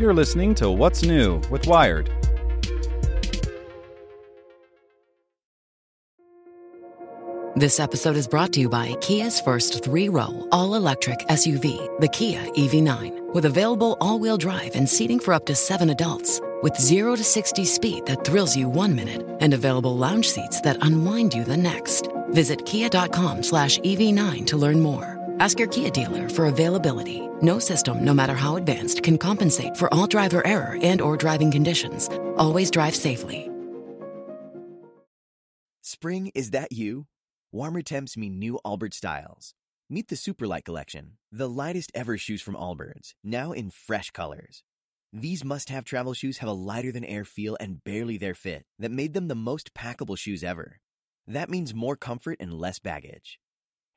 You're listening to What's New with Wired. This episode is brought to you by Kia's first three row, all electric SUV, the Kia EV9, with available all wheel drive and seating for up to seven adults. With 0 to 60 speed that thrills you one minute and available lounge seats that unwind you the next. Visit kia.com slash EV9 to learn more. Ask your Kia dealer for availability. No system, no matter how advanced, can compensate for all driver error and or driving conditions. Always drive safely. Spring, is that you? Warmer temps mean new Allbirds styles. Meet the Superlight Collection, the lightest ever shoes from Allbirds, now in fresh colors. These must have travel shoes have a lighter than air feel and barely there fit that made them the most packable shoes ever. That means more comfort and less baggage.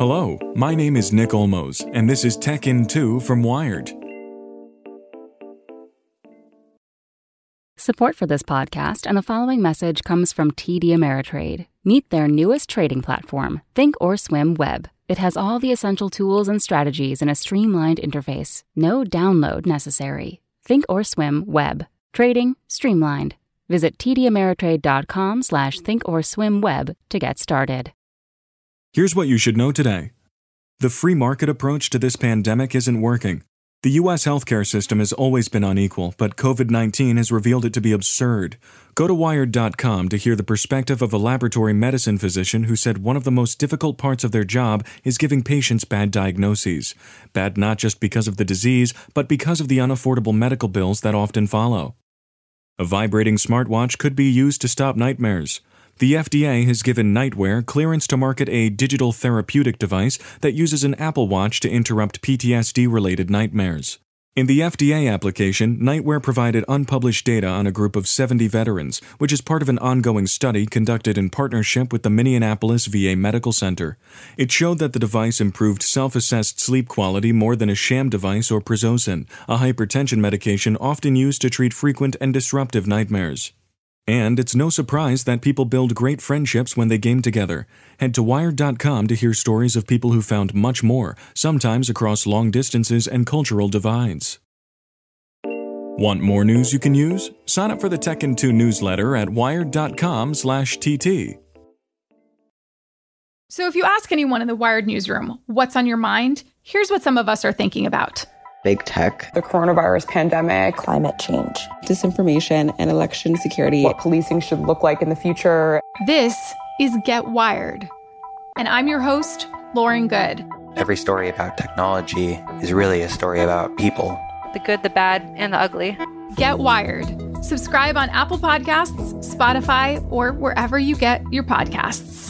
Hello, my name is Nick Olmos, and this is Tech in 2 from Wired. Support for this podcast and the following message comes from TD Ameritrade. Meet their newest trading platform, Thinkorswim Web. It has all the essential tools and strategies in a streamlined interface. No download necessary. Thinkorswim Web. Trading streamlined. Visit tdameritrade.com slash thinkorswimweb to get started. Here's what you should know today. The free market approach to this pandemic isn't working. The U.S. healthcare system has always been unequal, but COVID 19 has revealed it to be absurd. Go to Wired.com to hear the perspective of a laboratory medicine physician who said one of the most difficult parts of their job is giving patients bad diagnoses. Bad not just because of the disease, but because of the unaffordable medical bills that often follow. A vibrating smartwatch could be used to stop nightmares. The FDA has given NightWare clearance to market a digital therapeutic device that uses an Apple Watch to interrupt PTSD related nightmares. In the FDA application, NightWare provided unpublished data on a group of 70 veterans, which is part of an ongoing study conducted in partnership with the Minneapolis VA Medical Center. It showed that the device improved self assessed sleep quality more than a sham device or Prazosin, a hypertension medication often used to treat frequent and disruptive nightmares. And it's no surprise that people build great friendships when they game together. Head to Wired.com to hear stories of people who found much more, sometimes across long distances and cultural divides. Want more news you can use? Sign up for the Tech in 2 newsletter at wired.com/tt. So, if you ask anyone in the Wired newsroom what's on your mind, here's what some of us are thinking about. Big tech, the coronavirus pandemic, climate change, disinformation, and election security. What policing should look like in the future. This is Get Wired. And I'm your host, Lauren Goode. Every story about technology is really a story about people the good, the bad, and the ugly. Get Wired. Subscribe on Apple Podcasts, Spotify, or wherever you get your podcasts.